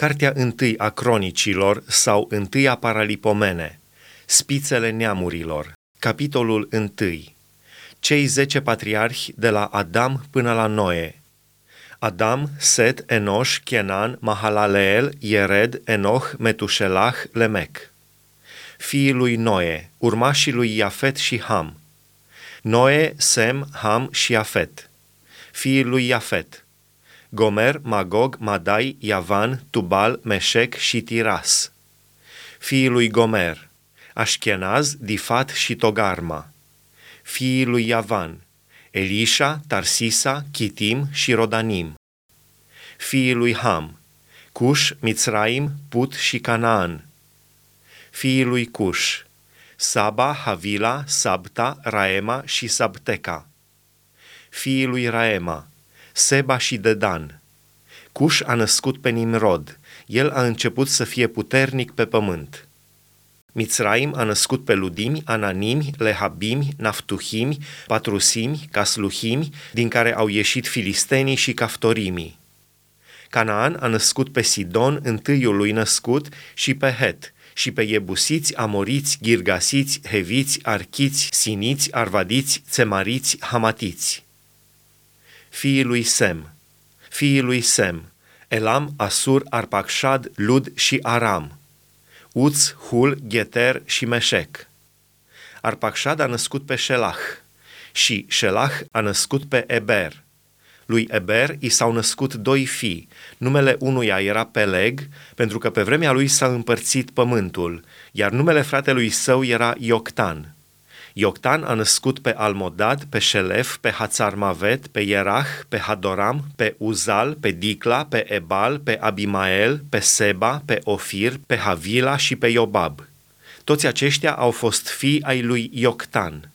Cartea întâi a cronicilor sau întâia paralipomene, Spițele neamurilor, capitolul întâi, Cei zece patriarhi de la Adam până la Noe, Adam, Set, Enoș, Kenan, Mahalaleel, Yered, Enoch, Metușelah, Lemec. Fiii lui Noe, urmașii lui Iafet și Ham. Noe, Sem, Ham și Iafet. Fiii lui Iafet, Gomer, Magog, Madai, Iavan, Tubal, Meșec și Tiras. Fiii lui Gomer, Așchenaz, Difat și Togarma. Fiii lui Iavan, Elisha, Tarsisa, Chitim și Rodanim. Fiii lui Ham, Cush, Mitzraim, Put și Canaan. Fiii lui Cush, Saba, Havila, Sabta, Raema și Sabteca. Fiii lui Raema, Seba și Dedan. Cuș a născut pe Nimrod, el a început să fie puternic pe pământ. Mitzraim a născut pe ludimi, ananimi, lehabimi, naftuhimi, patrusimi, casluhimi, din care au ieșit filistenii și caftorimii. Canaan a născut pe Sidon, întâiul lui născut, și pe Het, și pe Iebusiți, Amoriți, Girgasiți, Heviți, Archiți, Siniți, Arvadiți, Țemariți, Hamatiți fiii lui Sem, fiii lui Sem, Elam, Asur, Arpacșad, Lud și Aram, Uț, Hul, Gheter și Meșec. Arpacșad a născut pe Shelah și Shelah a născut pe Eber. Lui Eber i s-au născut doi fii. Numele unuia era Peleg, pentru că pe vremea lui s-a împărțit pământul, iar numele fratelui său era Ioctan. Ioctan a născut pe Almodad, pe Șelef, pe Hațarmavet, pe Ierah, pe Hadoram, pe Uzal, pe Dicla, pe Ebal, pe Abimael, pe Seba, pe Ofir, pe Havila și pe Iobab. Toți aceștia au fost fii ai lui Ioctan.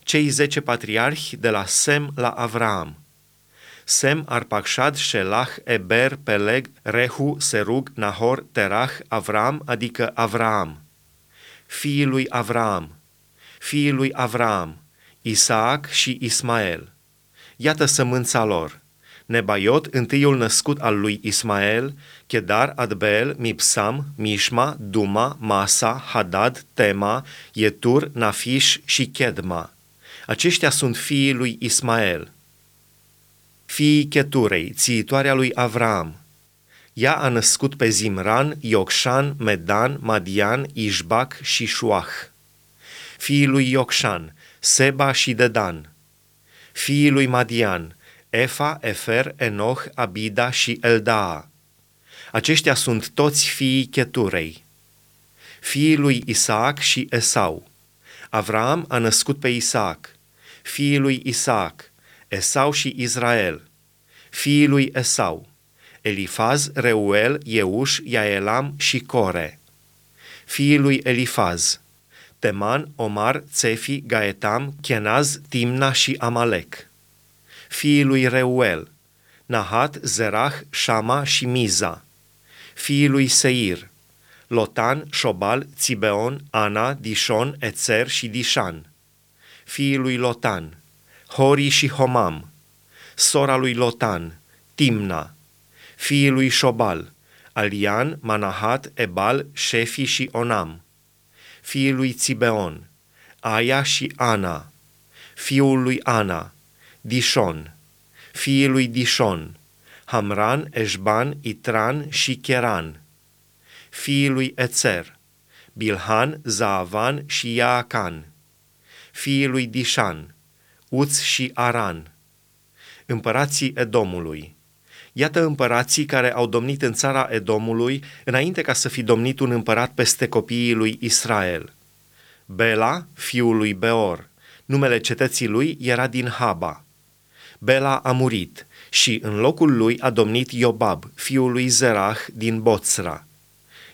Cei zece patriarhi de la Sem la Avraam. Sem, Arpacșad, Shelah, Eber, Peleg, Rehu, Serug, Nahor, Terah, Avram, adică Avraam. Fiii lui Avraam – fiii lui Avram, Isaac și Ismael. Iată sămânța lor. Nebaiot, întâiul născut al lui Ismael, Chedar, Adbel, Mipsam, Mishma, Duma, Masa, Hadad, Tema, Yetur, Nafish și Chedma. Aceștia sunt fiii lui Ismael. Fiii Cheturei, țiitoarea lui Avram. Ea a născut pe Zimran, Iocșan, Medan, Madian, Ișbac și Șuah fiii lui Iocșan, Seba și Dedan, fiii lui Madian, Efa, Efer, Enoch, Abida și Eldaa. Aceștia sunt toți fiii Cheturei. Fiii lui Isaac și Esau. Avram a născut pe Isaac, fiii lui Isaac, Esau și Israel, fiii lui Esau, Elifaz, Reuel, Euș, Iaelam și Core, fiii lui Elifaz, Teman, Omar, Tsefi, Gaetam, Kenaz, Timna și Amalek. Fiii lui Reuel, Nahat, Zerah, Shama și Miza. Fiii lui Seir, Lotan, Shobal, Țibeon, Ana, Dishon, Ețer și Dishan. Fiii lui Lotan, Hori și Homam. Sora lui Lotan, Timna. Fiii lui Shobal, Alian, Manahat, Ebal, Shefi și Onam fiii lui Țibeon, Aia și Ana, fiul lui Ana, Dishon, fiii lui Dishon, Hamran, Eșban, Itran și Cheran, fiii lui Ețer, Bilhan, Zaavan și Iaacan, fiii lui Dishan, Uț și Aran, împărații Edomului, Iată împărații care au domnit în țara Edomului înainte ca să fi domnit un împărat peste copiii lui Israel. Bela, fiul lui Beor, numele cetății lui era din Haba. Bela a murit și în locul lui a domnit Iobab, fiul lui Zerah din Botsra.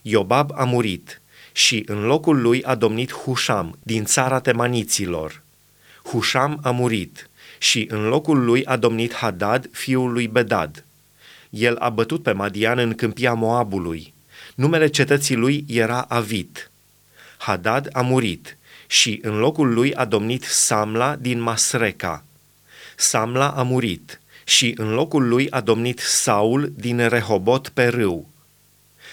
Iobab a murit și în locul lui a domnit Husham din țara temaniților. Husham a murit și în locul lui a domnit Hadad, fiul lui Bedad. El a bătut pe Madian în câmpia Moabului. Numele cetății lui era Avit. Hadad a murit și în locul lui a domnit Samla din Masreca. Samla a murit și în locul lui a domnit Saul din Rehobot pe râu.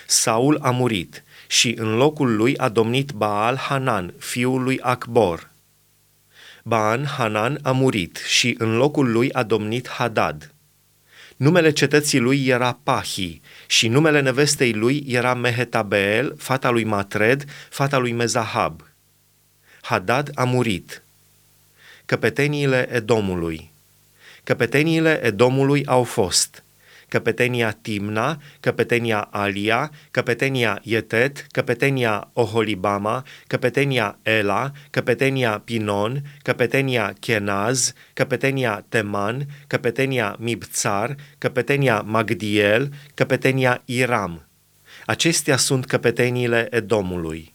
Saul a murit și în locul lui a domnit Baal Hanan, fiul lui Acbor. Baal Hanan a murit și în locul lui a domnit Hadad. Numele cetății lui era Pahi și numele nevestei lui era Mehetabeel, fata lui Matred, fata lui Mezahab. Hadad a murit. Căpeteniile Edomului. Căpeteniile Edomului au fost căpetenia Timna, căpetenia Alia, căpetenia Yetet, căpetenia Oholibama, căpetenia Ela, căpetenia Pinon, căpetenia Kenaz, căpetenia Teman, căpetenia Mibțar, căpetenia Magdiel, căpetenia Iram. Acestea sunt căpeteniile Edomului.